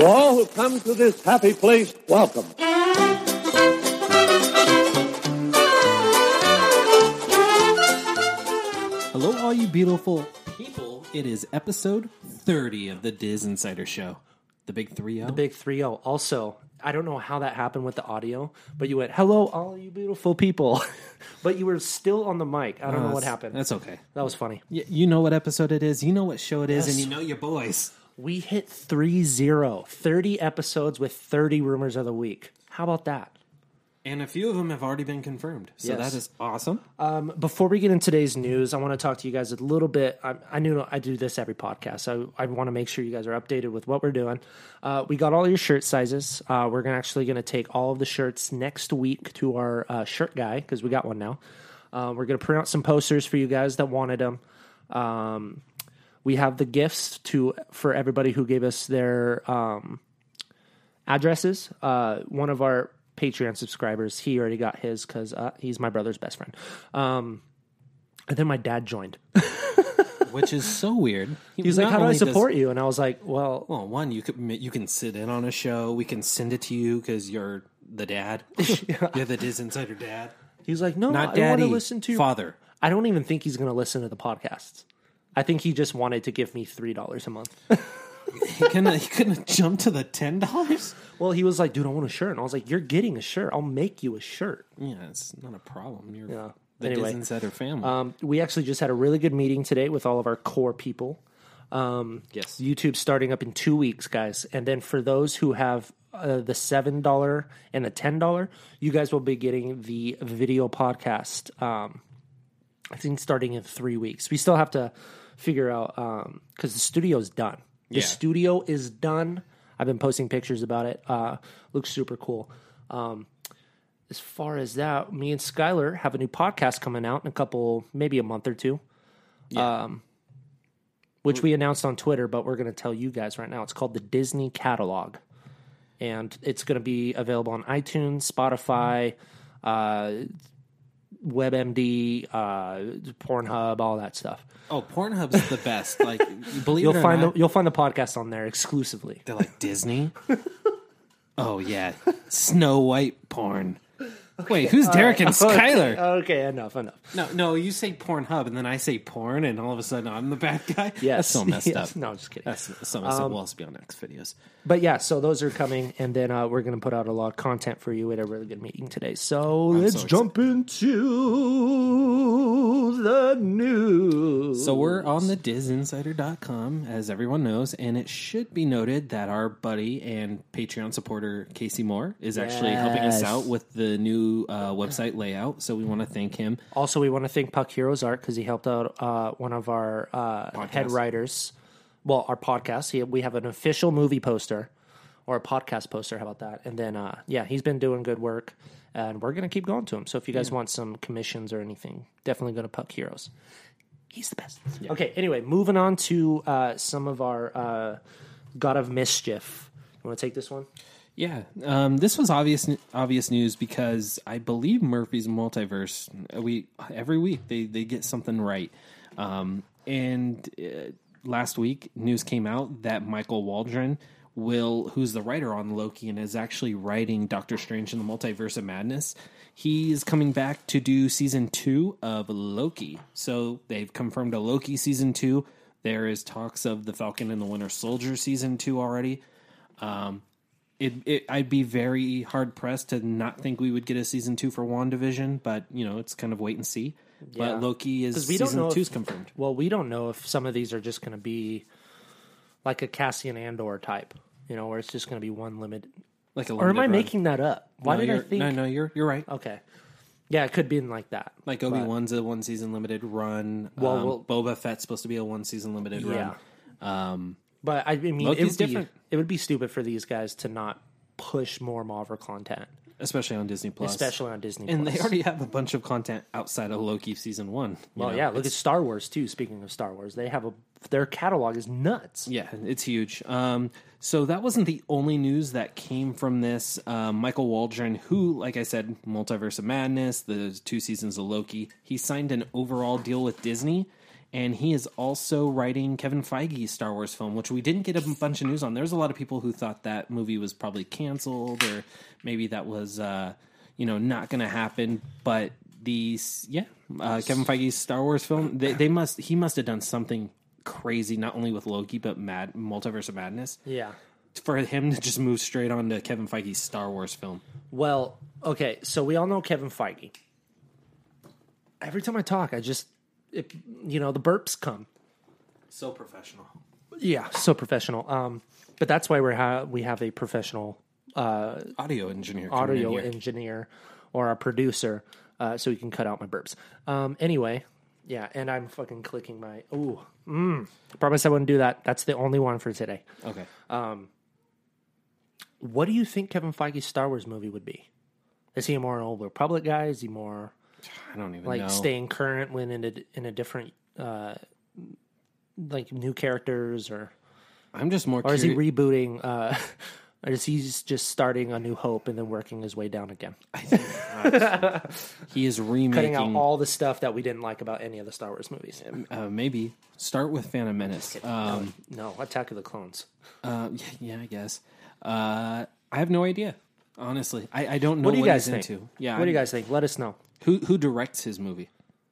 To all who come to this happy place, welcome. Hello, all you beautiful people. It is episode 30 of the DisInsider Show. The big 3 0. The big 3 0. Also, I don't know how that happened with the audio, but you went, hello, all you beautiful people. but you were still on the mic. I don't know uh, what happened. That's okay. that was funny. Y- You know what episode it is, you know what show it is, Yes. and you know your boys. We hit 3 0, 30 episodes with 30 rumors of the week. How about that? And a few of them have already been confirmed. So Yes. that is awesome. Um, before we get into today's news, I want to talk to you guys a little bit. I, I knew I do this every podcast, so I want to make sure you guys are updated with what we're doing. Uh, we got all your shirt sizes. Uh, we're gonna actually going to take all of the shirts next week to our uh, shirt guy because we got one now. Uh, we're going to print out some posters for you guys that wanted them. Um, we have the gifts to for everybody who gave us their um, addresses. Uh, one of our Patreon subscribers, he already got his because uh, he's my brother's best friend. Um, and then my dad joined. Which is so weird. He was like, "How do I only does- support you?" And I was like, "Well, Well, one, you could you can sit in on a show. We can send it to you because you're the dad. You're the DisInsider dad. He's like, no, Not I don't want to listen to your father. I don't even think he's going to listen to the podcasts. I think he just wanted to give me three dollars a month. He couldn't, he couldn't jump to the ten dollars. well, he was like, "Dude, I want a shirt," and I was like, "You're getting a shirt. I'll make you a shirt." Yeah, it's not a problem. You're Yeah. the Anyway, DisInsider family. Um, we actually just had a really good meeting today with all of our core people. yes. YouTube starting up in two weeks, guys. And then for those who have uh, the seven dollar and the ten dollar, you guys will be getting the video podcast. Um, I think starting in three weeks. We still have to figure out because the studio's done. The Yeah. studio is done. I've been posting pictures about it. Uh, looks super cool. Um, as far as that, me and Skyler have a new podcast coming out in a couple, maybe a month or two Um, which we announced on Twitter, but we're going to tell you guys right now. It's called the Disney Catalog, and it's going to be available on iTunes, Spotify, uh, WebMD, uh, Pornhub, all that stuff. Oh, Pornhub's the best. Like, believe You'll it or find not, the, you'll find the podcast on there exclusively. they're like Disney. oh yeah, Snow White porn. Wait, who's Derek and Skyler? Okay, enough, enough. No, no, you say Pornhub, and then I say porn, and all of a sudden I'm the bad guy. Yes, that's so messed yes. up. No, just kidding. That's some of um, will also be on next videos. But yeah, so those are coming, and then uh, we're going to put out a lot of content for you. at a really good meeting today. So let's so jump into the news. So we're on the disinsider.com, as everyone knows, and it should be noted that our buddy and Patreon supporter Casey Moore is actually helping us out with the new uh, website layout. So we want to thank him. Also, we want to thank Puck Heroes Art because he helped out uh, one of our uh, head writers. Well, our podcast. He, we have an official movie poster or a podcast poster. How about that? And then, uh, yeah, he's been doing good work, and we're going to keep going to him. So if you guys want some commissions or anything, definitely go to Puck Heroes. He's the best. Okay, anyway, moving on to uh, some of our uh, God of Mischief. You want to take this one? Yeah, um, this was obvious obvious news because I believe Murphy's Multiverse. We every week they they get something right, um, and uh, last week news came out that Michael Waldron will, who's the writer on Loki and is actually writing Doctor Strange in the Multiverse of Madness. He is coming back to do season two of Loki. So they've confirmed a Loki season two. There is talks of the Falcon and the Winter Soldier season two already. Um, it, it I'd be very hard pressed to not think we would get a season two for WandaVision, but you know it's kind of wait and see. Yeah. But Loki is we don't season know if- confirmed. Well, we don't know if some of these are just going to be like a Cassian Andor type, you know, where it's just going to be one limit. Like a Or am I run. making that up? Why No, did I think? No, no, you're you're right. Okay, yeah, it could be in like that. Like Obi Wan's a one season limited run. Well, um, well- Boba Fett's supposed to be a one season limited Yeah. run. Um, But I mean, it would, be, different. it would be stupid for these guys to not push more Marvel content, especially on Disney Plus. especially on Disney. and Plus. they already have a bunch of content outside of Loki season one. well, know? yeah. Look at Star Wars too. Speaking of Star Wars, they have a their catalog is nuts. Yeah, it's huge. Um, so that wasn't the only news that came from this. Um, Michael Waldron, who, like I said, Multiverse of Madness, the two seasons of Loki, he signed an overall deal with Disney, and he is also writing Kevin Feige's Star Wars film, which we didn't get a bunch of news on. There's a lot of people who thought that movie was probably canceled, or maybe that was uh, you know not going to happen. But these, yeah, uh, Kevin Feige's Star Wars film, they, they must he must have done something crazy, not only with Loki but Mad Multiverse of Madness, Yeah. for him to just move straight on to Kevin Feige's Star Wars film. Well, okay, so we all know Kevin Feige. Every time I talk, I just, it, you know, the burps come. So professional. Yeah, so professional. Um, but that's why we're ha- we have a professional uh, Audio engineer. audio engineer or a producer, uh, so he can cut out my burps. Um, anyway, yeah, and I'm fucking clicking my. Ooh, mm, I promise I wouldn't do that. That's the only one for today. Okay. Um, what do you think Kevin Feige's Star Wars movie would be? Is he more old Republic guy? Is he more I don't even like know. staying current when in a in a different uh, like new characters or I'm just more or is he rebooting? Uh, or is he just starting a New Hope and then working his way down again? he is Cutting remaking. out all the stuff that we didn't like about any of the Star Wars movies. uh, maybe start with Phantom Menace. Um, no, Attack of the Clones. uh, yeah, yeah, I guess. Uh, I have no idea. Honestly, I, I don't know What do you guys he's think? into. Yeah, what do you guys think? Let us know. Who who directs his movie?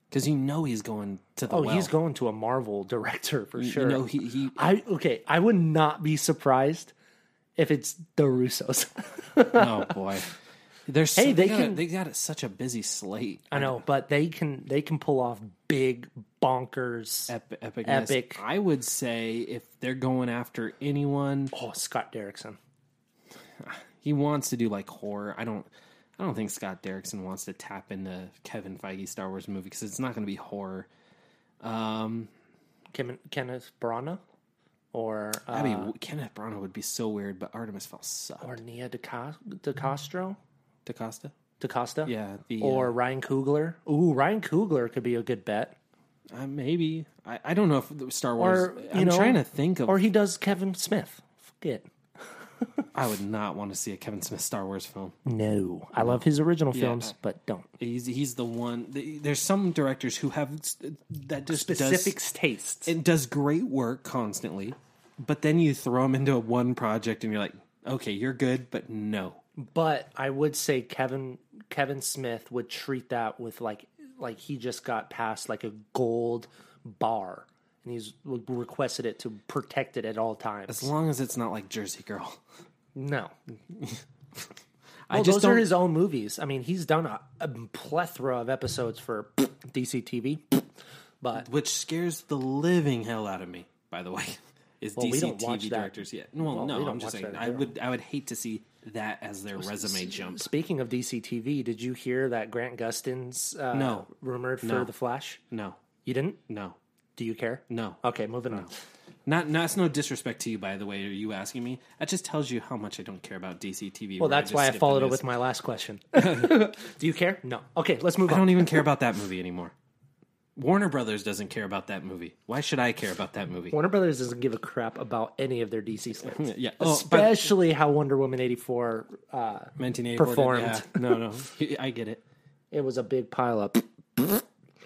Because you know he's going to the Oh, well. he's going to a Marvel director for You sure. know he he. I okay. I would not be surprised if it's the Russos. oh boy, there's so, Hey, they, they got a- can- they got such a busy slate. I know, but they can they can pull off big bonkers. Epic. Epic. I would say if they're going after anyone, Oh, Scott Derrickson. he wants to do like horror. I don't. I don't think Scott Derrickson wants to tap into Kevin Feige's Star Wars movie because it's not going to be horror. Um, Kim, Kenneth Branagh or uh, I mean, Kenneth Branagh would be so weird, but Artemis Fowl sucked. or Nia DeCa- DeCastro, DaCosta, DaCosta, yeah, the or Ryan Coogler. Ooh, Ryan Coogler could be a good bet. uh, uh, maybe I, I don't know if Star Wars. Or I'm know, trying to think of. or he does Kevin Smith. Fuck it. I would not want to see a Kevin Smith Star Wars film. No, I love his original films, but don't He's he's the one. the- There's some directors who have s- that just specific does, tastes. it does great work constantly, but then you throw them into one project and you're like, okay, you're good, but no. But I would say Kevin Kevin Smith would treat that with like like he just got past like a gold bar and he's requested it to protect it at all times. As long as it's not like Jersey Girl. No, I well, just those don't. are his own movies. I mean, he's done a, a plethora of episodes for DC TV, but which scares the living hell out of me. By the way, is Well, we DC TV directors yet? Well, Well, no, don't I'm just saying. I would I would hate to see that as their resume jump. speaking of DC TV, did you hear that Grant Gustin's uh, No. rumored for No. the Flash? No, You didn't? no, Do you care? no. Okay, moving on. Not, that's no disrespect to you, by the way. Are you asking me? That just tells you how much I don't care about DC TV. Well, where that's just why I skip the followed it news. with my last question. Do you care? No. Okay, let's move on. I on. don't even care about that movie anymore. Warner Brothers doesn't care about that movie. Why should I care about that movie? Warner Brothers doesn't give a crap about any of their DC slates. Yeah, oh, but Especially how Wonder Woman 84, uh, performed. yeah. No, no, I get it. it was a big pile up.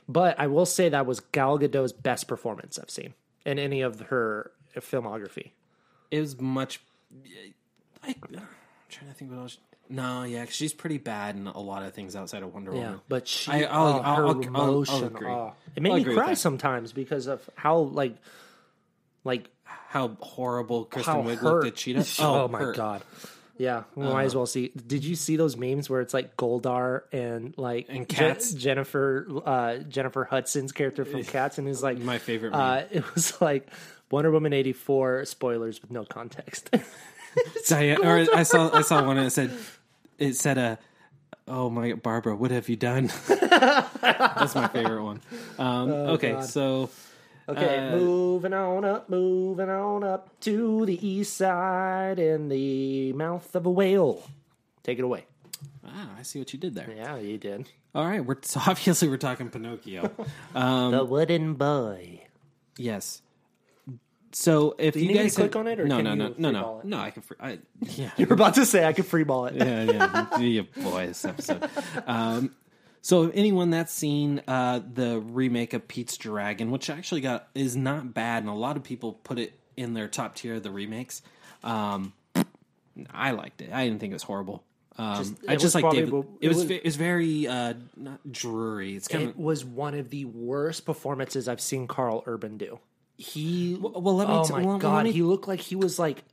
But I will say that was Gal Gadot's best performance I've seen in any of her filmography. It was much. I, I'm trying to think what else. No, yeah, 'cause she's pretty bad in a lot of things outside of Wonder Yeah, Woman. but she, I- I'll- oh, I'll- her I'll- emotion, oh. it made me cry sometimes because of how like, like How horrible Kristen Wiig looked at Cheetah. Oh, oh, my her. god. Yeah, we might as well see. Did you see those memes where it's like Goldar and like And Je- Cats? Jennifer uh, Jennifer Hudson's character from Cats, and is like My favorite Uh, it was like Wonder Woman eighty four spoilers with no context. Diane, or I saw I saw one and it said it said uh, oh my Barbara, what have you done? That's my favorite one. Um, okay, Oh, God. so Okay, Uh, moving on up, moving on up to the east side in the mouth of a whale. Take it away. ah, I see what you did there. Yeah, you did. All right, we're so obviously we're talking Pinocchio. Um, the wooden boy. yes. So if you you, need me to guys click on it, or no, no, you no, no, no, no, I can. Free, I, yeah, You were about to say I could freeball it. yeah, yeah, yeah, boy, this episode. Um, So, if anyone that's seen uh, the remake of Pete's Dragon, which actually got is not bad, and a lot of people put it in their top tier of the remakes. Um, I liked it. I didn't think it was horrible. Um, Just- I just like David. it It was was- it was very uh, not dreary. It's kind It was one of the worst performances I've seen Karl Urban do. He, of well. Let me. oh t- my well, god, me- he looked like he was like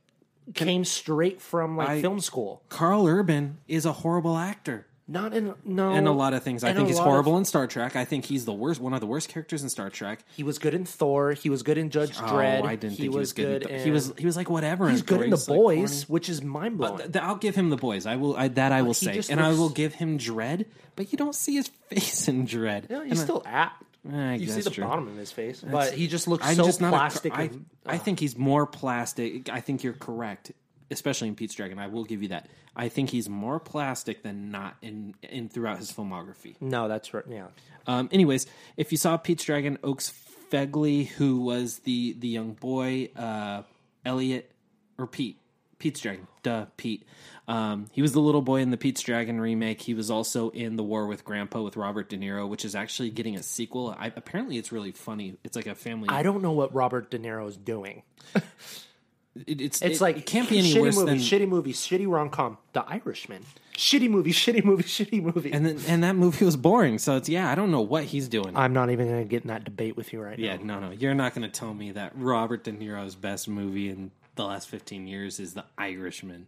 came straight from like I- film school. Karl Urban is a horrible actor. Not in no, and a lot of things. I and think a he's lot horrible in Star Trek. I think he's the worst, one of the worst characters in Star Trek. He was good in Thor. He was good in Judge oh, Dredd. Oh, I didn't he think he was good. in- in, he was he was like whatever. He's good Thor. in the He's, like, boys, which is mind blowing. Uh, th- I'll give him the boys. I will. I, that I will he say, just and I looks- will give him Dredd. But you don't see his face in Dredd. And he's I- still at. Eh, I you guess see the true. bottom of his face, but he just looks I'm so just not a- plastic. I, and, I uh. think he's more plastic. I think you're correct, especially in Pete's Dragon. I will give you that. I think he's more plastic than not in in throughout his filmography. no, that's right. Yeah, Um, anyways, if you saw Pete's Dragon, Oaks Fegley, who was the the young boy, uh, Elliot or Pete, Pete's Dragon, duh, Pete. Um, he was the little boy in the Pete's Dragon remake. He was also in The War with Grandpa with Robert De Niro, which is actually getting a sequel. I, apparently, it's really funny. It's like a family. I don't know what Robert De Niro is doing. it, it's It's it- like it can't be any shitty worse movie, than shitty movie, shitty rom com. The Irishman, shitty movie, shitty movie, shitty movie. and then and that movie was boring. So it's yeah, I don't know what he's doing. I'm not even going to get in that debate with you right Yeah, now. Yeah, no, no. You're not going to tell me that Robert De Niro's best movie in the last 15 years is The Irishman.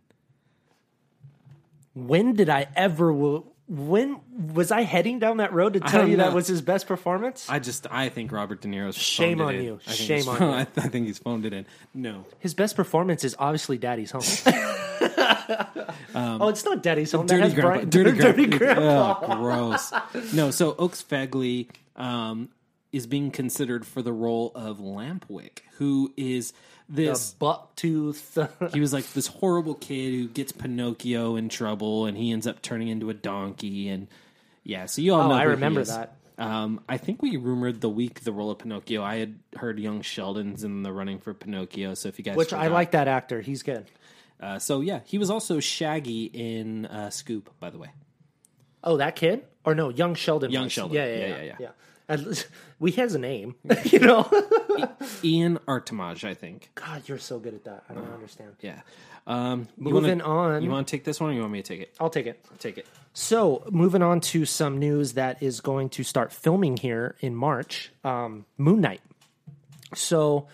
When did I ever? w- When was I heading down that road to tell you that was his best performance? I just, I think Robert De Niro's Shame on you. Shame on you. I, I think he's phoned it in. No. His best performance is obviously Daddy's Home. oh, it's not Daddy's Home. Dirty Grandpa. Brian- Dirty, Dirty Grandpa. Grandpa. Oh, gross. No, so Oaks Fegley um, is being considered for the role of Lampwick, who is this buck tooth. he was like this horrible kid who gets Pinocchio in trouble, and he ends up turning into a donkey. And yeah, so you all Oh, know. I remember that. Um, I think we rumored the week the role of Pinocchio. I had heard Young Sheldon's in the running for Pinocchio. So if you guys, Which I forgot- like that actor. He's good. Uh, so yeah, he was also Shaggy in uh, Scoob, by the way. Oh, that kid? Or no, young Sheldon. Young was. Sheldon. Yeah, yeah, Yeah, yeah. yeah, yeah. yeah. At least- we has a name, you know. Iain Armitage, I think. God, you're so good at that. I don't understand. Yeah. Um, Moving wanna, on. You want to take this one, or you want me to take it? I'll take it. Take it. So, moving on to some news that is going to start filming here in March. Um, Moon Knight. So,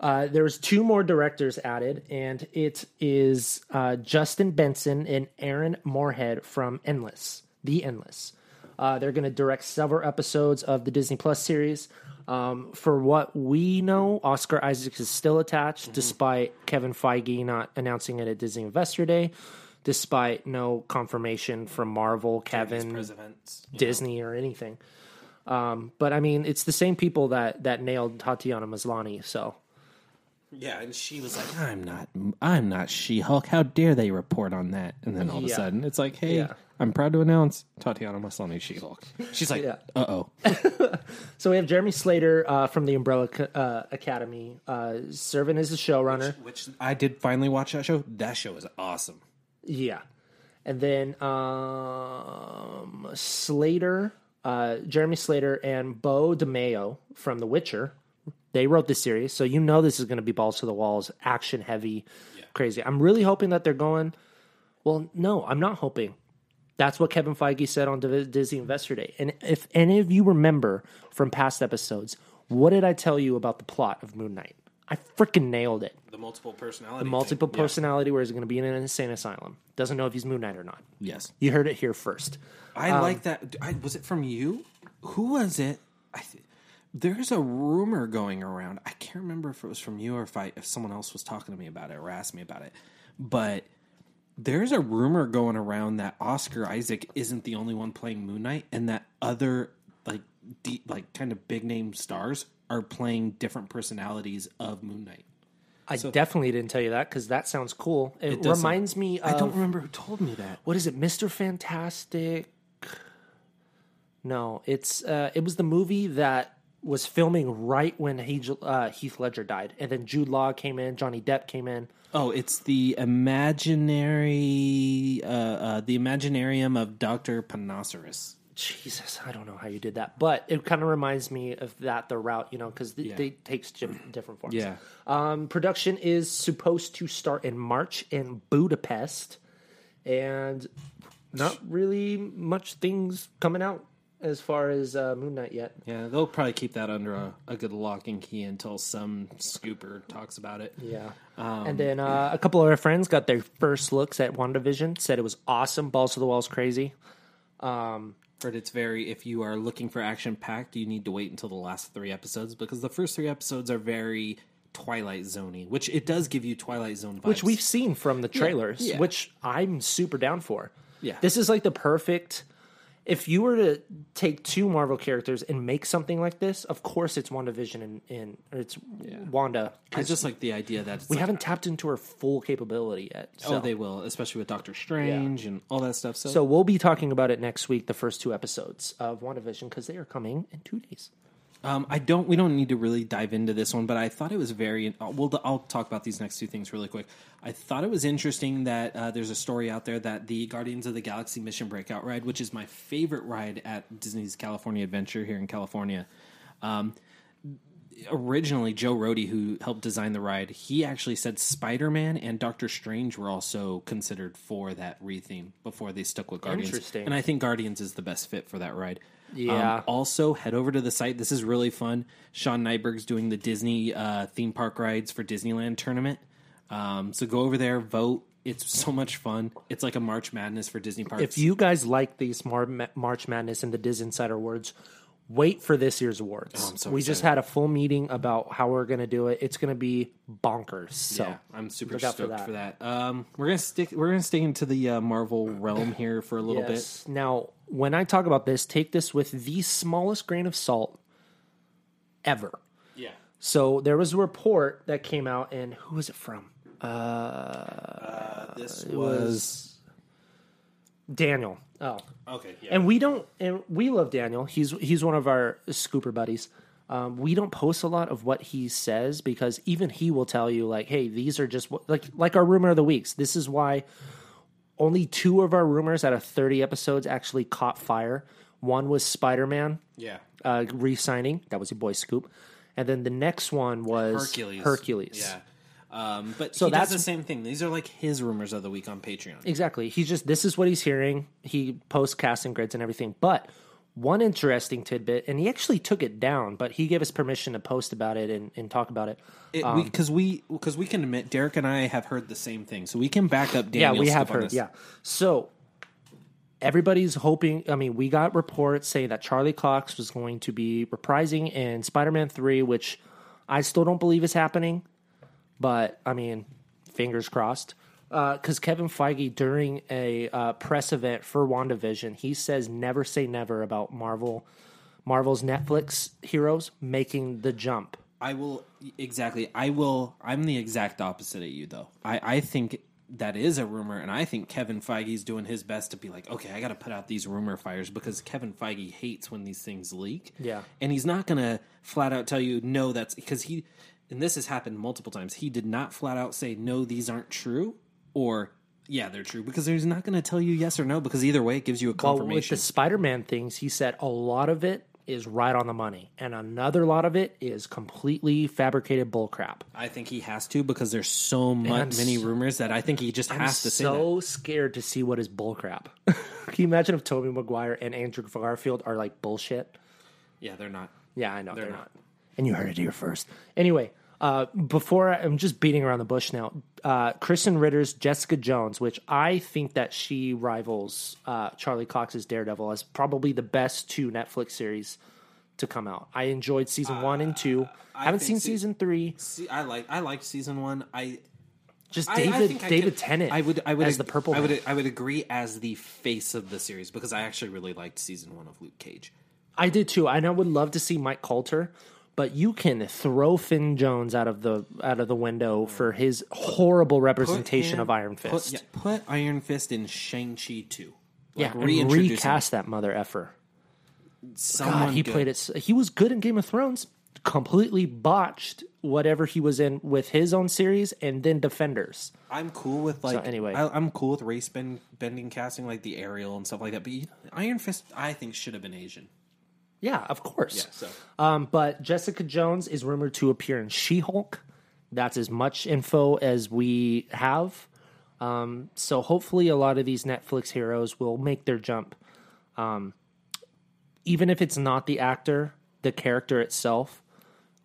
uh, there's two more directors added, and it is uh, Justin Benson and Aaron Moorhead from Endless, The Endless. Uh, they're going to direct several episodes of the Disney Plus series. Um, for what we know, Oscar Isaac is still attached, despite Kevin Feige not announcing it at Disney Investor Day, despite no confirmation from Marvel, Kevin. Disney, or anything. Um, but I mean, it's the same people that that nailed Tatiana Maslany. So Yeah, and she was like, "I'm not, I'm not She-Hulk. How dare they report on that?" And then all of a Yeah. sudden, it's like, "Hey, Yeah. I'm proud to announce Tatiana Maslany She-Hulk." She's like, Yeah. "Uh oh." So we have Jeremy Slater uh, from the Umbrella uh, Academy uh, serving as the showrunner. Which I did finally watch that show. That show is awesome. Yeah. And then um, Slater, uh, Jeremy Slater, and Beau DeMayo from The Witcher. They wrote the series, so you know this is going to be balls to the walls, action heavy, crazy. I'm really hoping that they're going. Well, no, I'm not hoping. That's what Kevin Feige said on Disney Investor Day. And if any of you remember from past episodes, what did I tell you about the plot of Moon Knight? I freaking nailed it. The multiple personality. The multiple personality, where he's going to be in an insane asylum. Doesn't know if he's Moon Knight or not. Yes, You heard it here first. I Um, like that. I, was it from you? Who was it? I there's a rumor going around. I can't remember if it was from you or if I if someone else was talking to me about it or asked me about it. But there's a rumor going around that Oscar Isaac isn't the only one playing Moon Knight, and that other like deep, like kind of big name stars are playing different personalities of Moon Knight. I definitely didn't tell you that because that sounds cool. It, does reminds me of I don't remember who told me that. what is it, Mister Fantastic? No, it's uh, it was the movie that was filming right when Heath, uh, Heath Ledger died, and then Jude Law came in, Johnny Depp came in. Oh, it's the imaginary, uh, uh, the Imaginarium of Doctor Parnassus. Jesus, I don't know how you did that, but it kind of reminds me of that the route, you know, because Yeah. they takes different forms. Yeah. Um, production is supposed to start in March in Budapest, and not really much things coming out as far as uh, Moon Knight yet. Yeah, they'll probably keep that under a, a good lock and key until some scooper talks about it. Yeah. Um, and then uh, a couple of our friends got their first looks at WandaVision, said it was awesome, balls to the walls crazy. Heard it's very if you are looking for action packed, you need to wait until the last three episodes because the first three episodes are very Twilight Zoney, which it does give you Twilight Zone vibes. which we've seen from the trailers, yeah. which I'm super down for. Yeah. This is like the perfect. If you were to take two Marvel characters and make something like this, of course it's WandaVision and, and or it's Wanda. I just like the idea that We like, haven't tapped into her full capability yet. Oh, so. oh they will, especially with Doctor Strange and all that stuff. So, so we'll be talking about it next week, the first two episodes of WandaVision, because they are coming in two days. Um, I don't. We don't need to really dive into this one, but I thought it was very. uh, Well, I'll talk about these next two things really quick. I thought it was interesting that uh, there's a story out there that the Guardians of the Galaxy Mission Breakout ride, which is my favorite ride at Disney's California Adventure here in California. Um, originally, Joe Rohde, who helped design the ride, he actually said Spider Man and Doctor Strange were also considered for that retheme before they stuck with Guardians. Interesting. And I think Guardians is the best fit for that ride. Yeah. Um, also, head over to the site. This is really fun. Sean Nyberg's doing the Disney uh, theme park rides for Disneyland tournament. Um, so go over there, vote. It's so much fun. It's like a March Madness for Disney parks. If you guys like these Mar- March Madness and the DisInsider Awards, wait for this year's awards. Oh, so we just had a full meeting about how we're going to do it. It's going to be bonkers. So yeah, I'm super stoked for for that. that. Um, we're gonna stick. We're gonna stay into the uh, Marvel realm here for a little bit. Now, when I talk about this, take this with the smallest grain of salt ever. Yeah. So there was a report that came out, and who was it from? uh This was Daniel. Oh, okay. Yeah. and we don't and we love daniel he's he's one of our scooper buddies um, we don't post a lot of what he says because even he will tell you like hey these are just like like our rumor of the weeks this is why only two of our rumors out of 30 episodes actually caught fire one was spider-man yeah. uh, re-signing that was your boy scoop and then the next one was Hercules. hercules Yeah. Um, but So that's- the same thing. These are like his rumors of the week on Patreon. Exactly. He's just this is what he's hearing. He posts casting grids and everything. But one interesting tidbit, and he actually took it down, but he gave us permission to post about it and, and talk about it. because we um, because we can admit Derek and I have heard the same thing, so we can back up. yeah, we have heard. Yeah. So everybody's hoping. I mean, we got reports saying that Charlie Cox was going to be reprising in Spider-Man Three, which I still don't believe is happening. But I mean, fingers crossed. Because Kevin Feige, during a uh, press event for WandaVision, he says never say never about Marvel, Marvel's Netflix heroes making the jump. I will exactly. I will. I'm the exact opposite of you, though. I I think that is a rumor, and I think Kevin Feige's doing his best to be like, okay, I got to put out these rumor fires because Kevin Feige hates when these things leak. Yeah. and he's not gonna flat out tell you no. That's because he. And this has happened multiple times. He did not flat out say no, these aren't true, or yeah, they're true because he's not going to tell you yes or no because either way it gives you a confirmation. Well, with the Spider-Man things, he said a lot of it is right on the money, and another lot of it is completely fabricated bullcrap. I think he has to because there's so much many rumors that I think he just I'm has to say that. so scared to see what is bullcrap. Can you imagine if Tobey Maguire and Andrew Garfield are like bullshit? Yeah, they're not. Yeah, I know they're, They're not. not. And you heard it here first. Anyway, uh, before I, I'm just beating around the bush now. Uh, Krysten Ritter's Jessica Jones, which I think that she rivals uh, Charlie Cox's Daredevil as probably the best two Netflix series to come out. I enjoyed season one and two. I haven't seen se- season three. See, I like I liked season one. I Just David I I David could- Tennant. I would I would as ag- the purple. I would I would agree as the face of the series because I actually really liked season one of Luke Cage. I did too, and I would love to see Mike Colter, but you can throw Finn Jones out of the out of the window for his horrible representation him- of Iron Put, Fist. yeah, put Iron Fist in Shang Chi too. Yeah, and reintroduce him. recast that mother effer. Someone God, he good. played it. He was good in Game of Thrones. completely botched whatever he was in with his own series and then Defenders. I'm cool with like anyway. I, I'm cool with race bend, bending casting like the Ariel and stuff like that. But Iron Fist, I think, should have been Asian. Yeah, of course. so Um, but Jessica Jones is rumored to appear in She Hulk. That's as much info as we have. Um, so hopefully, a lot of these Netflix heroes will make their jump. Um, even if it's not the actor, the character itself,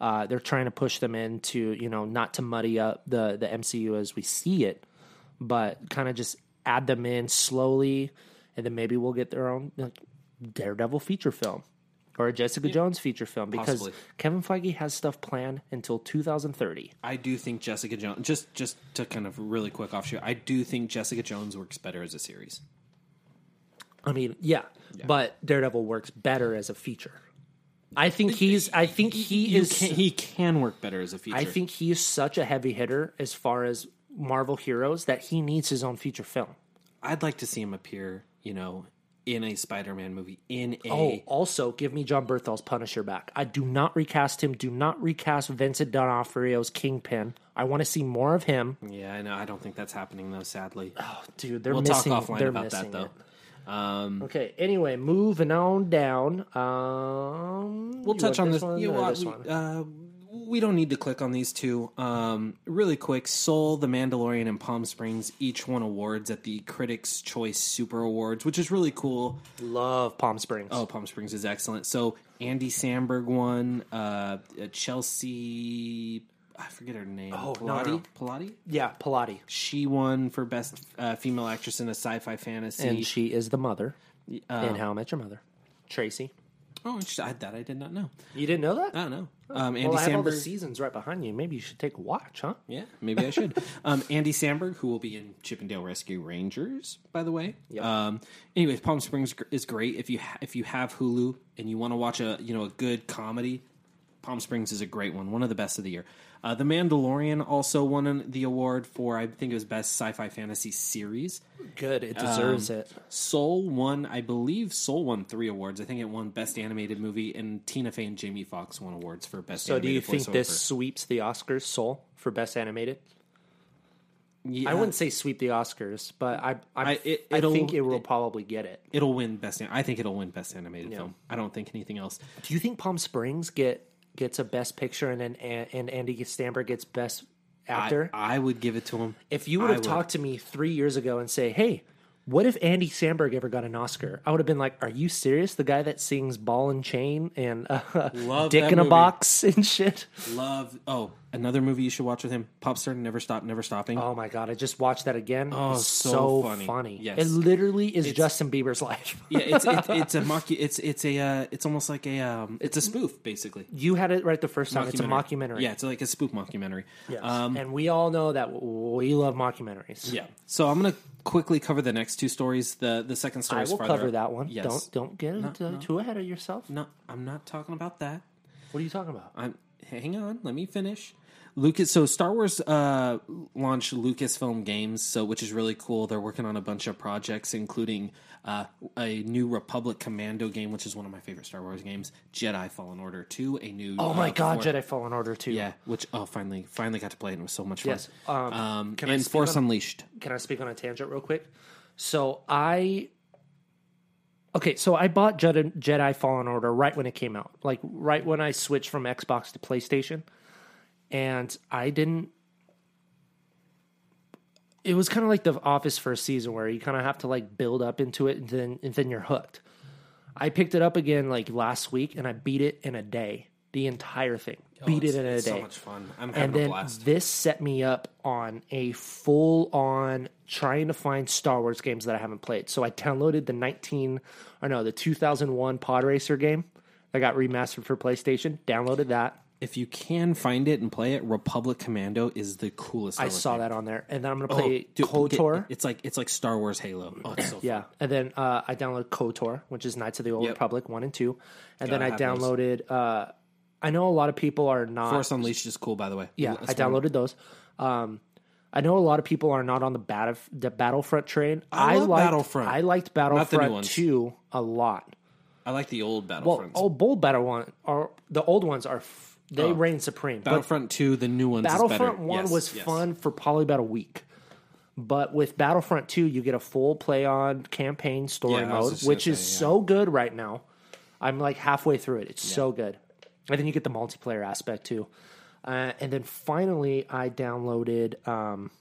uh, they're trying to push them into you know not to muddy up the the MCU as we see it, but kind of just add them in slowly, and then maybe we'll get their own like, Daredevil feature film or a Jessica Jones feature film because Possibly. Kevin Feige has stuff planned until 2030. I do think Jessica Jones. Just just to kind of really quick offshoot, I do think Jessica Jones works better as a series. I mean, yeah, but Daredevil works better as a feature. I think he's. I think he You is. can, he can work better as a feature. I think he is such a heavy hitter as far as Marvel heroes that he needs his own feature film. I'd like to see him appear. You know, in a Spider-Man movie. In a Oh, also give me Jon Bernthal's Punisher back. I do not recast him. Do not recast Vincent D'Onofrio's Kingpin. I want to see more of him. yeah, I know. I don't think that's happening though. Sadly, Oh, dude, they're we'll missing. talk offline they're about missing that though. Um, Okay. Anyway, moving on down. Um, we'll you touch on this. one yeah, or this one? uh, we don't need to click on these two. Um, really quick, Soul, The Mandalorian, and Palm Springs each won awards at the Critics' Choice Super Awards, which is really cool. Love Palm Springs. Oh, Palm Springs is excellent. So Andy Samberg won. Uh, Chelsea, I forget her name. Oh, Pilati. no. Pilati. yeah, Pilati, She won for best uh, female actress in a sci-fi fantasy. and she is the mother uh, in How I Met Your Mother. Tracy, oh, interesting. I, that I did not know. you didn't know that? I don't know. Um, Andy well, I have all the Samberg. seasons right behind you. Maybe you should take a watch, huh? Yeah, maybe I should. um, Andy Samberg, who will be in Chip 'n Dale Rescue Rangers, by the way. Yep. Um, anyways, Palm Springs gr- is great if you ha- if you have Hulu and you want to watch a you know a good comedy. Palm Springs is a great one, one of the best of the year. Uh, the Mandalorian also won an- the award for I think it was best sci-fi fantasy series. Good, it deserves it. Soul won, I believe, Soul won three awards. I think it won best animated movie, and Tina Fey and Jamie Foxx won awards for best. So, do you think voiceover. this sweeps the Oscars? Soul for best animated? Yeah, I wouldn't say sweep the Oscars, but I I, I- it- I think it will probably get it. It'll win best. I think it'll win best animated film. I don't think anything else. Do you think Palm Springs get gets a best picture and then and Andy Samberg gets best actor? I, I would give it to him. if you would have talked to me three years ago and say, "Hey, what if Andy Samberg ever got an Oscar?" I would have been like, "Are you serious? The guy that sings "Ball and Chain" and uh, "Dick in a movie. Box" and shit." Love. Oh, another movie you should watch with him. Popstar Never Stop, Never Stopping. Oh my god! I just watched that again. Oh, It's so funny. Yes. It literally is Justin Bieber's life. yeah, it's it's, it's a mock. It's it's a uh, it's almost like a um, it's a spoof basically. you had it right the first time. It's a mockumentary. Yeah, it's like a spoof mockumentary. Yes. Um, and we all know that we love mockumentaries. yeah. So I'm gonna quickly cover the next two stories. The the second story I is will farther cover up. that one. Yes. Don't don't get into- too ahead of yourself. No, I'm not talking about that. What are you talking about? I'm hang on, let me finish. Lucas so Star Wars uh launched Lucasfilm Games, so which is really cool. They're working on a bunch of projects including uh a new Republic Commando game, which is one of my favorite Star Wars games, Jedi Fallen Order 2, a new Oh my uh, god, Jedi Fallen Order two. Yeah, which oh finally finally got to play it and it was so much fun. Yes. Um, Um, and Force on- Unleashed. Can I speak on a tangent real quick? So I Okay, so I bought Jedi, Fallen Order right when it came out. Like right when I switched from Xbox to PlayStation. And I didn't it was kind of like the Office first season where you kind of have to like build up into it and then and then you're hooked. I picked it up again like last week and I beat it in a day. The entire thing. Beat it Oh, in a day So much fun. I'm and having a then blast. this set me up on a full on trying to find Star Wars games that I haven't played. So I downloaded the 19 or no, the 2001 Pod Racer game that got remastered for PlayStation. Downloaded that. If you can find it and play it, Republic Commando is the coolest. Star I Wars saw game. that on there. And then I'm going to Oh, play dude, KOTOR. It's like it's like Star Wars Halo. Oh, it's so fun. Yeah, and then uh, I downloaded KOTOR, which is Knights of the Old Yep. Republic one and two, and then Gotta I have those. downloaded. Uh, I know a lot of people are not. Force Unleashed is cool, by the way. Yeah, That's I one- downloaded those. Um, I know a lot of people are not on the battle the Battlefront train. I love liked, Battlefront. I liked Battlefront two a lot. I like the old Battlefront. Well, Battlefronts. oh, bold battle one are the old ones are f- They Oh. reign supreme. But Battlefront Two, the new ones. Battlefront. One Yes, was yes. fun for probably about a week. But with Battlefront 2, you get a full play on campaign story Yeah, mode, which gonna is yeah. so good right now. I'm like halfway through it. It's so good. And then you get the multiplayer aspect too. Uh, and then finally, I downloaded. Um,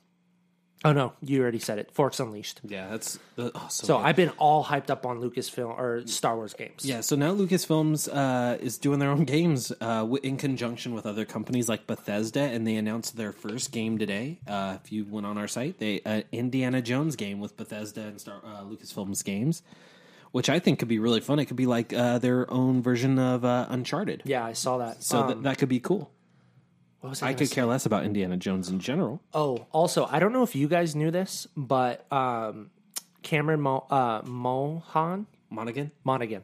oh no, you already said it. Force Unleashed. Yeah, that's uh, oh, so. So. I've been all hyped up on Lucasfilm or Star Wars games. Yeah, so now Lucasfilms uh, is doing their own games uh, in conjunction with other companies like Bethesda, and they announced their first game today. Uh, if you went on our site, they uh, Indiana Jones game with Bethesda and Star uh, Lucasfilms games, which I think could be really fun. It could be like uh, their own version of uh, Uncharted. Yeah, I saw that. So Um, th- that could be cool. what was I gonna could say? care less about Indiana Jones in general. Oh, also, I don't know if you guys knew this, but um, Cameron Mo- uh, Mohan Monaghan? Monaghan,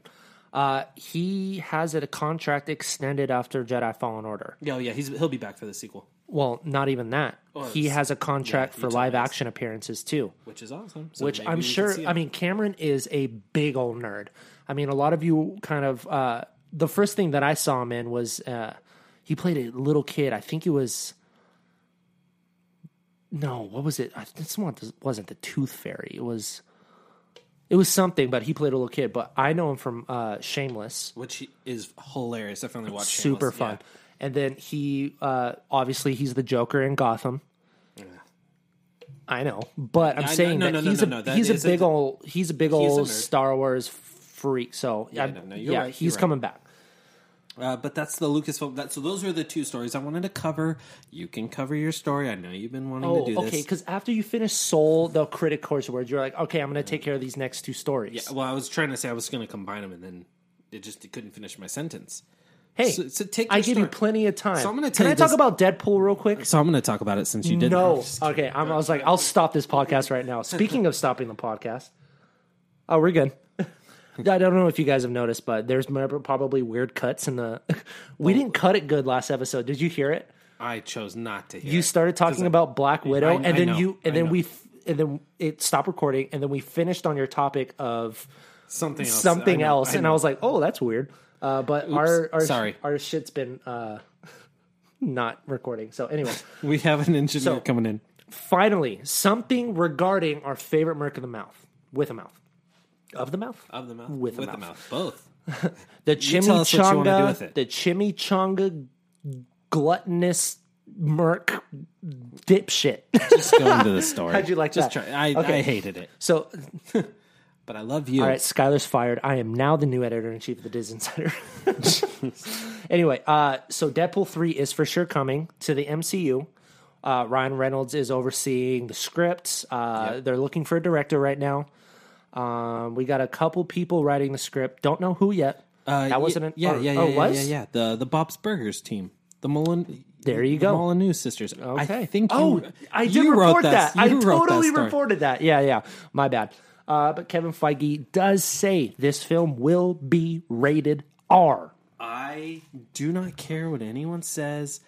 uh, he has a contract extended after Jedi Fallen Order. Yeah, oh, yeah, he's he'll be back for the sequel, Well, not even that. he has a contract yeah, for live action appearances too. which is awesome. So which I'm sure. I mean, Cameron is a big old nerd. I mean, a lot of you kind of. Uh, the first thing that I saw him in was uh, he played a little kid. I think it was. No, what was it? I- This one wasn't the Tooth Fairy. It was. It was something, but he played a little kid. But I know him from uh, Shameless which is hilarious. I finally watched. super Shameless. fun. And then he, uh, obviously, he's the Joker in Gotham. I know, but I'm I- saying no, that no, he's a that he's a big old he's a big He's old. Star Wars freak. So Yeah, I- no, no, you're yeah, right, he's you're right. coming back. Uh, but that's the Lucasfilm. That, so those are the two stories I wanted to cover. You can cover your story. I know you've been wanting Oh, to do okay. this. Okay, because after you finish Soul, the critic course words, you're like, okay, I'm going to take care of these next two stories. Well, I was trying to say I was going to combine them, and then it just it couldn't finish my sentence. Hey, So- so take I your give you plenty of time. So I'm gonna Can tell I you talk about Deadpool real quick? So I'm going to talk about it since you did. No. Okay. I'm, I was like, I'll stop this podcast right now. Speaking of stopping the podcast, oh, we're good. I don't know if you guys have noticed, but there's probably weird cuts in the. we didn't cut it good last episode. Did you hear it? I chose not to. Hear You started talking I- about Black Widow, I- and then know, you, and then we, and then it stopped recording, and then we finished on your topic of something else. something I know, else, I and I was like, oh, that's weird. Uh, but our, our sorry. our shit's been uh, not recording. So anyway. we have an engineer So- coming in. Finally, something regarding our favorite Merc of the Mouth. With a mouth. Of the mouth? Of the mouth, With the with mouth. the mouth, both. The tell us what you wanna do with chimichanga. it. The chimichanga gluttonous Merc dipshit. Just go into the story. How'd you like Just that? Try. I, Okay. I hated it, so, but I love you. all right, Skyler's fired. I am now the new editor in chief of the DisInsider. anyway, uh, so Deadpool 3 is for sure coming to the MCU. Uh, Ryan Reynolds is overseeing the scripts. Uh, They're looking for a director right now. Um, we got a couple people writing the script. Don't know who yet. Uh, that wasn't an yeah, or- yeah, yeah, oh, yeah, was? yeah, yeah. The the Bob's Burgers team, the Mullen. There you go. the go. Molyneux sisters. Okay. I think. You, oh, I did you report wrote that. You I that totally story. reported that. Yeah, yeah. My bad. Uh, but Kevin Feige does say this film will be rated R. I do not care what anyone says.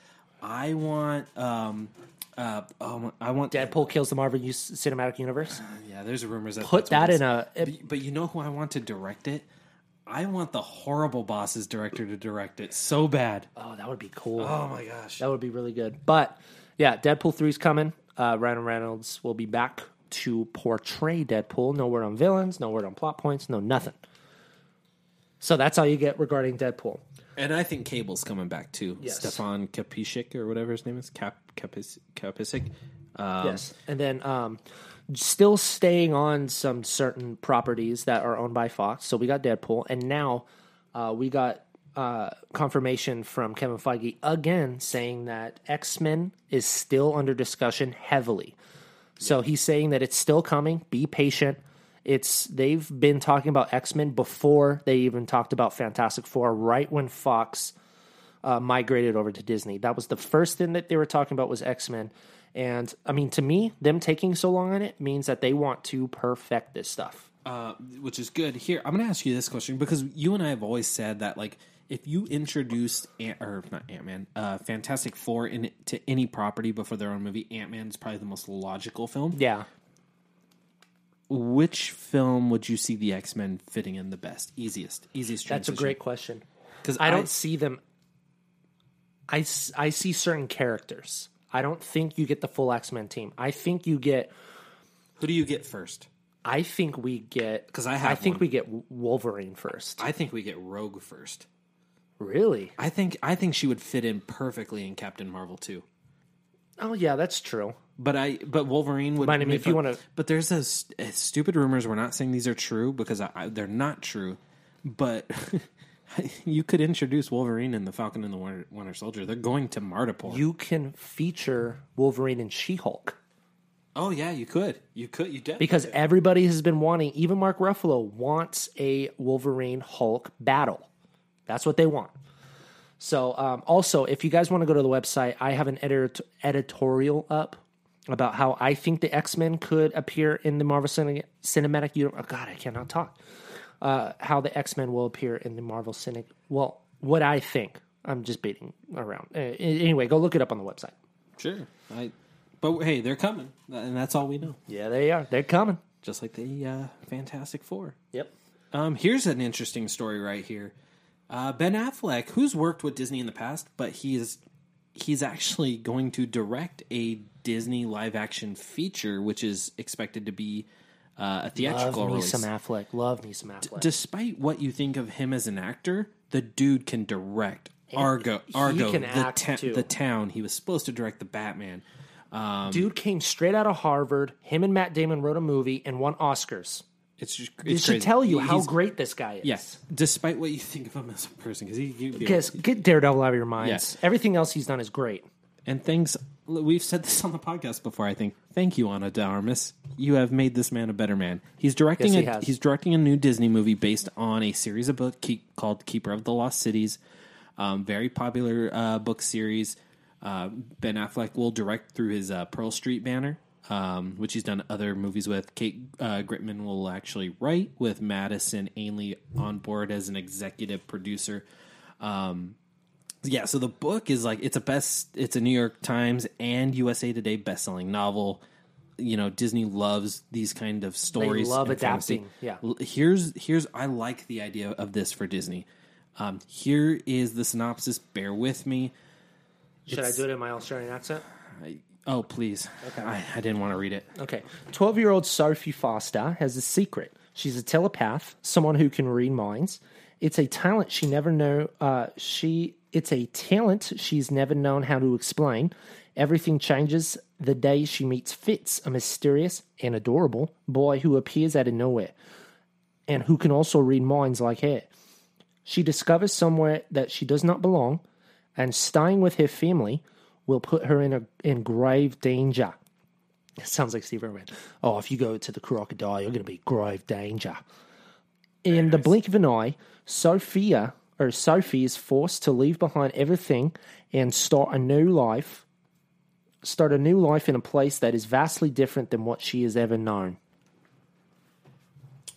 I want. Um. Uh. Oh, I want. Deadpool kills the Marvel U- Cinematic Universe. Yeah. There's rumors that Put that in a. But, but you know who I want to direct it? I want the horrible bosses director to direct it so bad. Oh, that would be cool. Oh my gosh. That would be really good. But yeah, Deadpool 3 is coming. Uh, Ryan Reynolds will be back to portray Deadpool. No word on villains, no word on plot points, no nothing. So that's all you get regarding Deadpool. And I think Cable's coming back too. Yes. Stefan Kapishik or whatever his name is. Cap Kapis, Kapisic. Um, yes. And then um, still staying on some certain properties that are owned by Fox. So we got Deadpool. And now uh, we got uh, confirmation from Kevin Feige again saying that X Men is still under discussion heavily. So he's saying that it's still coming. Be patient. It's they've been talking about X Men before they even talked about Fantastic Four. Right when Fox uh, migrated over to Disney, that was the first thing that they were talking about was X Men. And I mean, to me, them taking so long on it means that they want to perfect this stuff. uh, which is good. Here, I'm going to ask you this question because you and I have always said that, like, if you introduced Ant, or not Ant Man, uh, Fantastic Four in to any property before their own movie, Ant Man is probably the most logical film. Yeah, Which film would you see the X Men fitting in the best, easiest, easiest? Transition? that's a great question. because I don't see them. I I see certain characters. I don't think you get the full X Men team. I think you get. Who do you get first? I think we get 'Cause I have I think one. we get Wolverine first. I think we get Rogue first. Really? I think I think she would fit in perfectly in Captain Marvel too. Oh yeah, that's true. But I but Wolverine would. I mean, if you wanna- but there's those stupid rumors. We're not saying these are true because I, I, they're not true. But you could introduce Wolverine and the Falcon and the Winter, Winter Soldier. They're going to Madripoor. You can feature Wolverine and She Hulk oh yeah, you could. You could. You definitely. because everybody has been wanting. Even Mark Ruffalo wants a Wolverine Hulk battle. That's what they want. So, um, also, if you guys want to go to the website, I have an edit- editorial up about how I think the X Men could appear in the Marvel Cine- Cinematic Universe. Oh, God, I cannot talk. Uh, how the X Men will appear in the Marvel Cinematic. Well, what I think. I'm just beating around. Uh, anyway, go look it up on the website. sure. I. But hey, they're coming, and that's all we know. Yeah, they are. They're coming. Just like the uh, Fantastic Four. Yep. Um, here's an interesting story right here. Uh, ben Affleck, who's worked with Disney in the past, but he's he's actually going to direct a Disney live action feature, which is expected to be uh, a theatrical Love me release. some Affleck. Love me some Affleck. Despite what you think of him as an actor, the dude can direct Argo. he Argo, can the, act, ta- the town. He was supposed to direct the Batman. Dude came straight out of Harvard. Him and Matt Damon wrote a movie and won Oscars. It's just It should crazy. tell you how he's- great this guy is. Yes, despite what you think of him as a person, because he, he Because get Daredevil out of your minds. Yes. Everything else he's done is great. And thanks, we've said this on the podcast before. I think. Thank you, Ana de Armas. You have made this man a better man. He's directing. Yes, he a, has. He's directing a new Disney movie based on a series of books keep, called Keeper of the Lost Cities. Um, very popular uh, book series. Uh, ben Affleck will direct through his uh, Pearl Street banner, um, which he's done other movies with. Kate uh, Gritmon will actually write with Madison Ainley on board as an executive producer. Um, yeah, so the book is like it's a best it's a New York Times and USA Today best-selling novel. You know, Disney loves these kind of stories. love and fantasy. adapting, yeah. Here's here's I like the idea of this for Disney. Um, here is the synopsis. Bear with me. Should I do it in my Australian accent? I, oh, please. I, I didn't want to read it. Okay. 12 year old Sophie Foster has a secret. She's a telepath, someone who can read minds. It's a talent she never know. Uh, she it's a talent she's never known how to explain. Everything changes the day she meets Fitz, a mysterious and adorable boy who appears out of nowhere, and who can also read minds like her. She discovers somewhere that she does not belong, and staying with her family will put her in a, in grave danger. It sounds like Steve Irwin. Oh, if you go to the crocodile, you're going to be grave danger. In the blink of an eye, Sophia or Sophie is forced to leave behind everything and start a new life. Start a new life in a place that is vastly different than what she has ever known.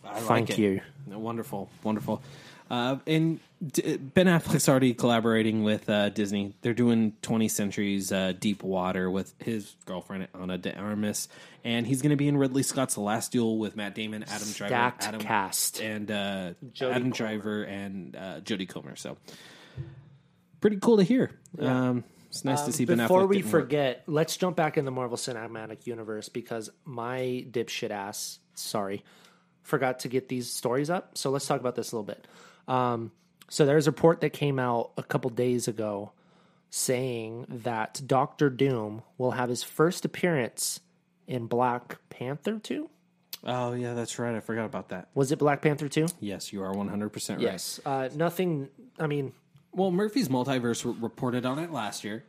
I Thank it. you. Wonderful, wonderful. Uh, and D- Ben Affleck's already collaborating with uh, Disney. They're doing 20th Century's uh, Deep Water with his girlfriend Ana de Armas, and he's going to be in Ridley Scott's The Last Duel with Matt Damon, Adam Driver, Stacked Adam cast. and uh, Jodie Adam Comer. Driver and uh, Jodie Comer. So pretty cool to hear. Um, it's nice to see Ben Affleck. Before we getting work. forget, let's jump back in the Marvel Cinematic Universe because my dipshit ass, sorry, forgot to get these stories up. So let's talk about this a little bit. Um, so there's a report that came out a couple days ago saying that Doctor Doom will have his first appearance in Black Panther 2. Oh yeah, that's right. I forgot about that. Was it Black Panther 2? Yes, you are 100 percent right. Yes. Uh, nothing, I mean, Well, Murphy's Multiverse re- reported on it last year,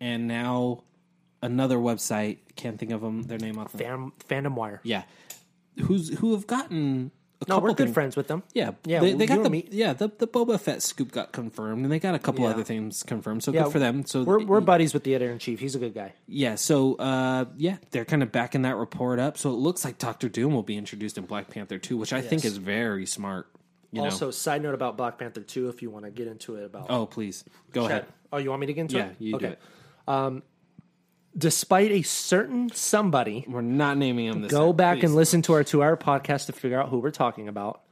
and now another website can't think of them their name off. the- Fan, Fandom Wire. Yeah, who's who have gotten No, couple we're good things- friends with them. Yeah, Yeah, They, they got the yeah the the Boba Fett scoop got confirmed, and they got a couple Yeah. other things confirmed. So Yeah, good for them. So We're, we're buddies with the editor in chief. He's a good guy. yeah, so uh, yeah, they're kind of backing that report up. So it looks like Doctor Doom will be introduced in Black Panther 2, which I think is very smart. You also, know. side note about Black Panther 2, if you want to get into it about. Oh, please go ahead. Oh, you want me to get into Yeah, it? you do it. Despite a certain somebody, We're not naming him this. go time, back please. and listen to our two hour podcast to figure out who we're talking about.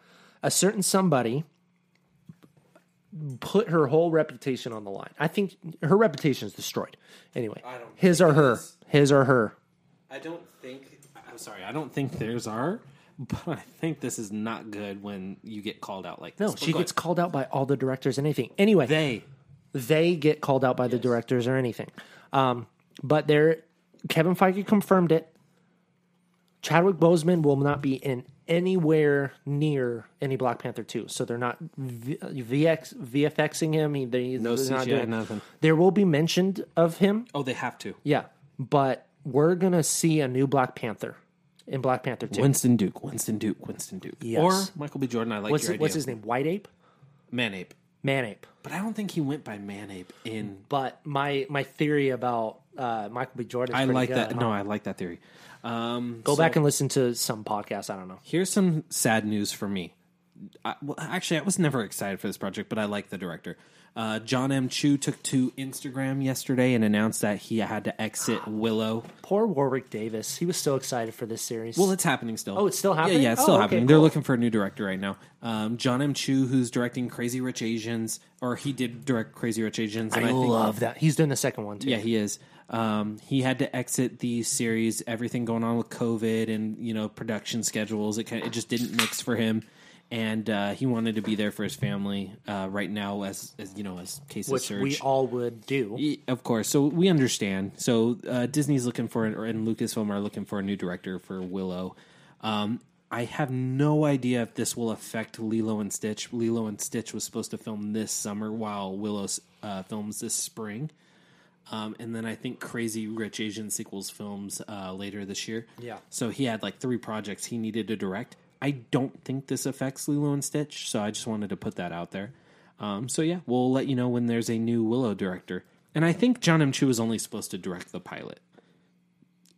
A certain somebody put her whole reputation on the line. I think her reputation is destroyed. Anyway, I don't his or her, his or her. I don't think. I'm sorry. I don't think theirs are. But I think this is not good when you get called out like No, this. But she gets ahead. called out by all the directors and anything. Anyway, they. they get called out by the directors or anything. Um, but there, Kevin Feige confirmed it. Chadwick Boseman will not be in anywhere near any Black Panther two, so they're not v- VX VFXing him. He, they, No they're not CGI, doing- nothing. There will be mentioned of him, Oh, they have to. yeah, but we're gonna see a new Black Panther in Black Panther two. Winston Duke, Winston Duke, Winston Duke, Yes. or Michael B. Jordan. I like what's your idea. what's his name? White Ape, Manape. Manape. But I don't think he went by Manape in. But my my theory about uh, Michael B. Jordan. Is I like good, that. huh? No, I like that theory. Um, Go so back and listen to some podcast. I don't know. Here's some sad news for me. I, well, actually, I was never excited for this project, but I like the director. Uh, John M. Chu took to Instagram yesterday and announced that he had to exit Willow. Poor Warwick Davis. He was so excited for this series. Well, it's happening still. Oh, it's still happening? Yeah, yeah, it's Oh, still okay, happening. They're cool. looking for a new director right now. Um, John M. Chu, who's directing Crazy Rich Asians, or he did direct Crazy Rich Asians. I, And I, think, love that. He's doing the second one too. Yeah, he is. Um, he had to exit the series. Everything going on with COVID and you know production schedules. It kind it just didn't mix for him, and uh, he wanted to be there for his family uh, right now as, as you know as cases which surge. we all would do. Of course, so we understand. So uh, Disney's looking for, or and Lucasfilm are looking for a new director for Willow. Um, I have no idea if this will affect Lilo and Stitch. Lilo and Stitch was supposed to film this summer, while Willow uh, films this spring. Um, and then I think Crazy Rich Asian sequels films uh, later this year. Yeah. So he had like three projects he needed to direct. I don't think this affects Lilo and Stitch, so I just wanted to put that out there. Um, so yeah, we'll let you know when there's a new Willow director. And I think John M. Chu was only supposed to direct the pilot.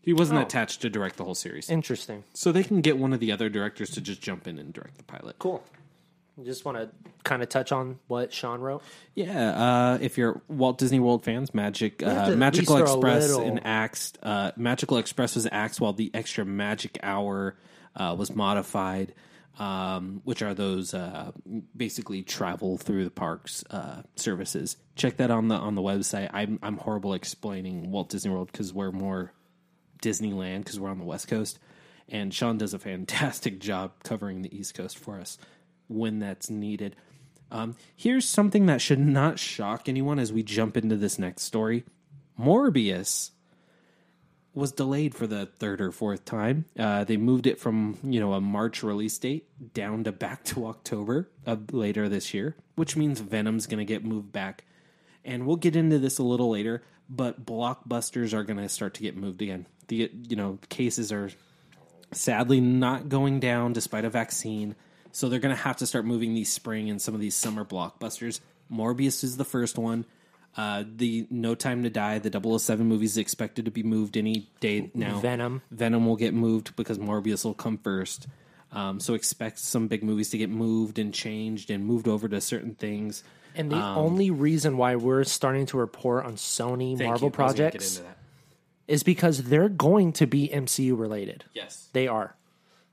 He wasn't Oh. attached to direct the whole series. Interesting. so they can get one of the other directors to just jump in and direct the pilot. Cool. Just want to kind of touch on what Sean wrote. Yeah, uh, if you're Walt Disney World fans, Magic uh, Magical least throw a Express and axed. Uh, Magical Express was axed, while the extra Magic Hour uh, was modified, um, which are those uh, basically travel through the parks uh, services. Check that on the on the website. I'm I'm horrible explaining Walt Disney World because we're more Disneyland because we're on the West Coast, and Sean does a fantastic job covering the East Coast for us when that's needed. Um, here's something that should not shock anyone as we jump into this next story. Morbius was delayed for the third or fourth time. Uh, they moved it from you know a March release date down to back to October of later this year, which means Venom's going to get moved back. And we'll get into this a little later, but blockbusters are going to start to get moved again. The you know cases are sadly not going down despite a vaccine. So they're going to have to start moving these spring and some of these summer blockbusters. Morbius is the first one. Uh, the No Time to Die, the 007 movie is expected to be moved any day now. Venom. Venom will get moved because Morbius will come first. Um, so expect some big movies to get moved and changed and moved over to certain things. And the only reason why we're starting to report on Sony Marvel you. I was gonna get projects is because they're going to be MCU related. Yes. They are.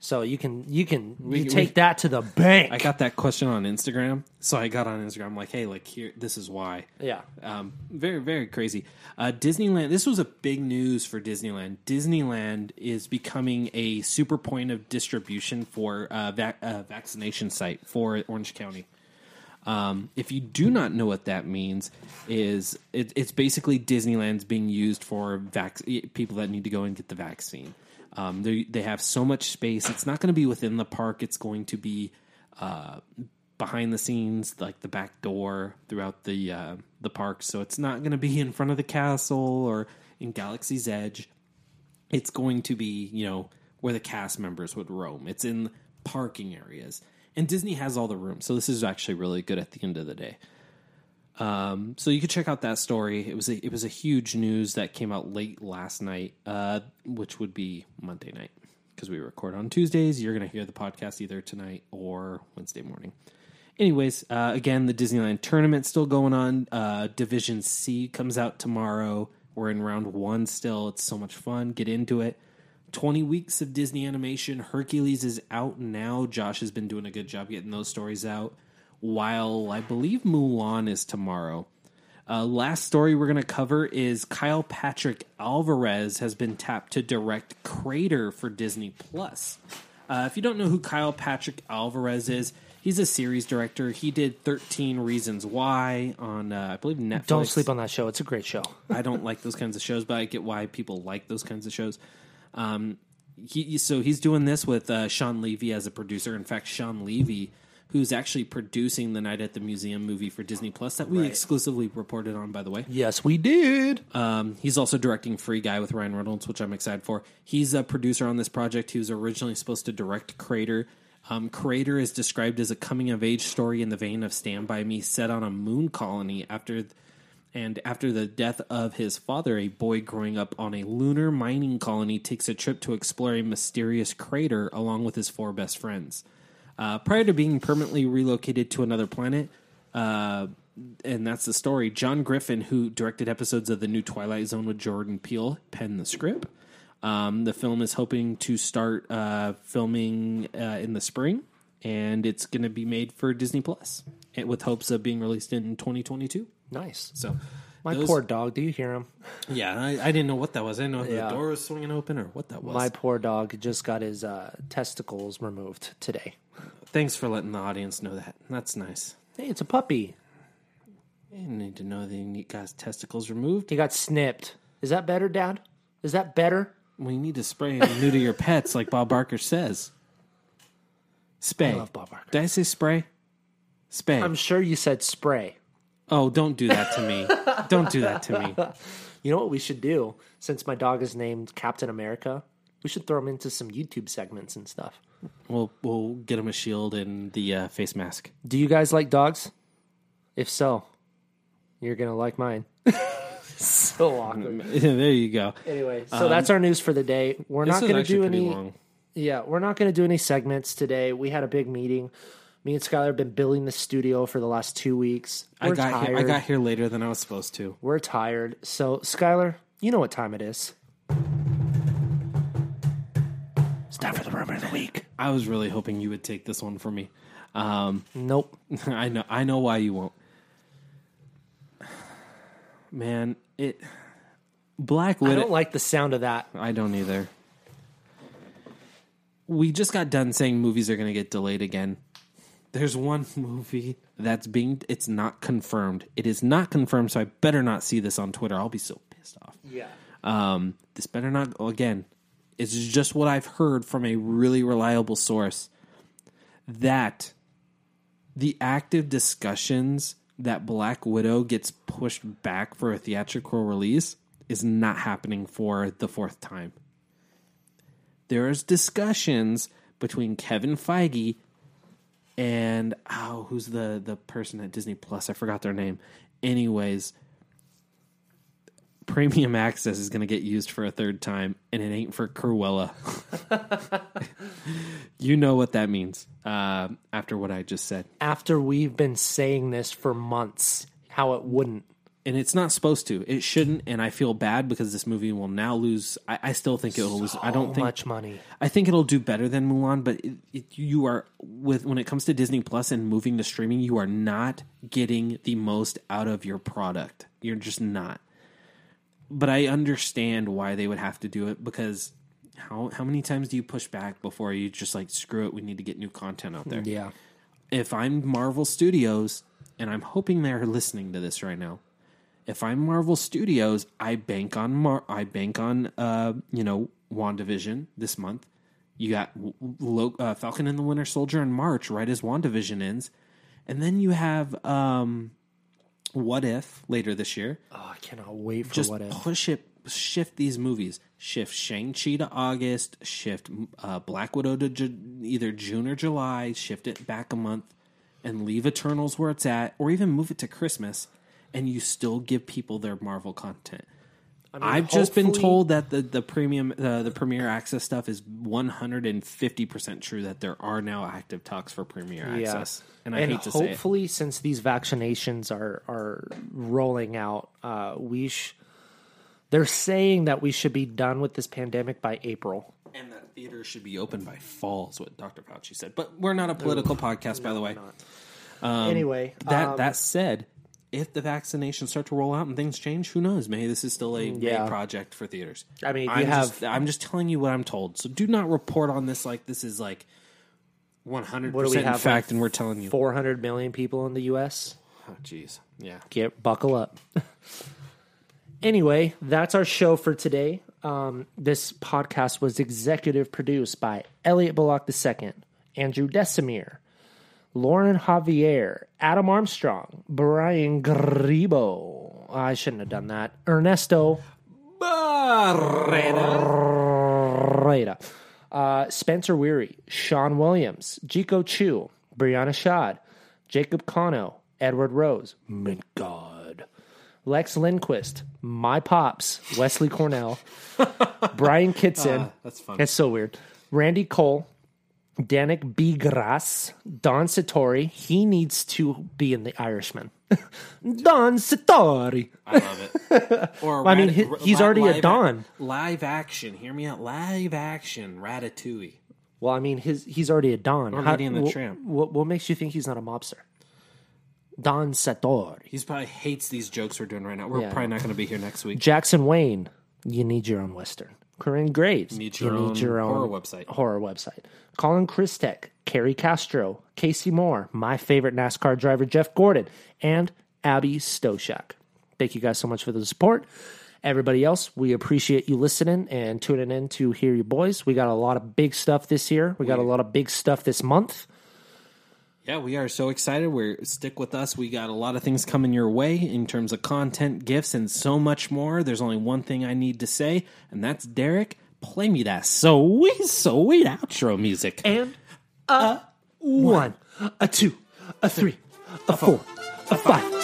So you can you can We- you we- take that to the bank. I got that question on Instagram. So I got on Instagram like, hey, like here, this is why. yeah. Um, very, very crazy. Uh, Disneyland. This was a big news for Disneyland. Disneyland is becoming a super point of distribution for uh, vac- uh, vaccination site for Orange County. Um, if you do not know what that means, is it, it's basically Disneyland's being used for vac- people that need to go and get the vaccine. Um, they they have so much space. It's not going to be within the park. It's going to be uh, behind the scenes, like the back door throughout the uh, the park. So it's not going to be in front of the castle or in Galaxy's Edge. It's going to be you know where the cast members would roam. It's in parking areas, and Disney has all the room. So this is actually really good at the end of the day. Um, so you could check out that story. It was a, it was a huge news that came out late last night, uh, which would be Monday night because we record on Tuesdays. You're going to hear the podcast either tonight or Wednesday morning. Anyways, uh, again, the Disneyland tournament still going on. Uh, Division C comes out tomorrow. We're in round one still. It's so much fun. Get into it. 20 weeks of Disney animation. Hercules is out now. Josh has been doing a good job getting those stories out. While I believe Mulan is tomorrow. Uh, last story we're going to cover is Kyle Patrick Alvarez has been tapped to direct Crater for Disney Plus. Uh, if you don't know who Kyle Patrick Alvarez is, he's a series director. He did 13 Reasons Why on, uh, I believe, Netflix. Don't sleep on that show. It's a great show. I don't like those kinds of shows, but I get why people like those kinds of shows. Um, he so he's doing this with uh, Shawn Levy as a producer. In fact, Shawn Levy, who's actually producing the Night at the Museum movie for Disney Plus that we exclusively reported on, by the way. Yes, we did. Um, he's also directing Free Guy with Ryan Reynolds, which I'm excited for. He's a producer on this project. He was originally supposed to direct Crater. Um, Crater is described as a coming of age story in the vein of Stand By Me, set on a moon colony after. And after the death of his father, a boy growing up on a lunar mining colony takes a trip to explore a mysterious crater along with his four best friends. Uh, prior to being permanently relocated to another planet, uh, and that's the story. John Griffin, who directed episodes of the new Twilight Zone with Jordan Peele, penned the script. Um, the film is hoping to start uh, filming uh, in the spring, and it's going to be made for Disney Plus, Plus, with hopes of being released in 2022. Nice. So, My those- poor dog. Do you hear him? Yeah, I, I didn't know what that was. I didn't know if Yeah. the door was swinging open or what that was. My poor dog just got his uh, testicles removed today. Thanks for letting the audience know that. That's nice. Hey, it's a puppy. I didn't need to know that you got his testicles removed. He got snipped. Is that better, Dad? Is that better? We need to spray and new to your pets, like Bob Barker says. Spay. I love Bob Barker. Did I say spray? Spay. I'm sure you said spray. oh, don't do that to me. don't do that to me. You know what we should do? Since my dog is named Captain America, we should throw him into some YouTube segments and stuff. We'll we'll get him a shield and the uh, face mask. Do you guys like dogs? If so, you're gonna like mine. so awkward. there you go. Anyway, so that's our news for the day. We're Um, not gonna do any. long. Yeah, we're not gonna do any segments today. We had a big meeting. Me and Skyler have been building the studio for the last two weeks. We're I got tired. here. I got here later than I was supposed to. We're tired. So, Skyler, you know what time it is. It's time for the rumor of the week. I was really hoping you would take this one for me. Um, Nope. I know. I know why you won't. Man, it. Black I don't like the sound of that. I don't either. We just got done saying movies are going to get delayed again. There's one movie that's being it's not confirmed. It is not confirmed, so I better not see this on Twitter. I'll be so pissed off. Yeah. Um, this better not again. It's just what I've heard from a really reliable source that the active discussions that Black Widow gets pushed back for a theatrical release is not happening for the fourth time. There's discussions between Kevin Feige and oh, who's the the person at Disney Plus? I forgot their name. Anyways, premium access is going to get used for a third time, and it ain't for Cruella. you know what that means uh, after what I just said. After we've been saying this for months, how it wouldn't. And it's not supposed to. It shouldn't. And I feel bad because this movie will now lose. I, I still think it will lose. I don't think much money. I think it'll do better than Mulan, but it, it, you are with when it comes to Disney Plus and moving to streaming, you are not getting the most out of your product. You're just not. But I understand why they would have to do it because how how many times do you push back before you just like screw it? We need to get new content out there. Yeah. If I'm Marvel Studios, and I'm hoping they're listening to this right now. If I'm Marvel Studios, I bank on Mar- I bank on uh, you know WandaVision this month. You got Lo- uh, Falcon and the Winter Soldier in March, right as WandaVision ends, and then you have um, What If later this year. Oh, I cannot wait for Just what if. push it, shift these movies, shift Shang Chi to August, shift uh, Black Widow to Ju- either June or July, shift it back a month, and leave Eternals where it's at, or even move it to Christmas, and you still give people their Marvel content. I mean, I've just been told that the the premium uh, the premiere access stuff is 150% true that there are now active talks for premiere access. And I hate to say it. hopefully, since these vaccinations are are rolling out, uh, we sh- they're saying that we should be done with this pandemic by April. And that theater should be open by fall is what Dr. Fauci said. But we're not a political podcast, by the way. anyway, That um, that said, if the vaccinations start to roll out and things change, who knows? Maybe this is still a Yeah. big project for theaters. I mean, I'm have- just, I'm just telling you what I'm told. So do not report on this like this is like 100 what do we percent fact, like and we're telling you. 400 million people in the U.S. Oh, jeez, yeah. Get buckle up. anyway, that's our show for today. Um, this podcast was executive produced by Elliot Bullock II, Andrew Desimir, Lauren Javier, Adam Armstrong, Brian Gribo. I shouldn't have done that. Ernesto Reda. Uh, Spencer Weary, Sean Williams, Jico Chu, Brianna Shad, Jacob Cano, Edward Rose, Mint God, Lex Lindquist, My Pops, Wesley Cornell, Brian Kitson. that's fun. It's so weird. Randy Cole, Danik B. Grass, Don Satori. He needs to be in The Irishman. Don Satori. I love it. Or I mean, he- he's already a Don. live action. Hear me out. Live action. Ratatouille. Well, I mean, his he's already a Don. Or and the wh- Tramp. What, what makes you think he's not a mobster? Don Satori. He's probably hates these jokes we're doing right now. We're Yeah. probably not going to be here next week. Jackson Wayne. You need your own Western. Corinne Graves. You your own your horror website. Horror website. Colin Christek, Kerry Castro, Casey Moore, my favorite NASCAR driver, Jeff Gordon, and Abby Stoshak. Thank you guys so much for the support. Everybody else, we appreciate you listening and tuning in to hear you boys. We got a lot of big stuff this year. We got a lot of big stuff this month. Yeah, we are so excited. We're stick with us. We got a lot of things coming your way in terms of content, gifts, and so much more. There's only one thing I need to say, and that's Derek. Play me that sweet, sweet outro music. And a one, a two, a three, a four, a five.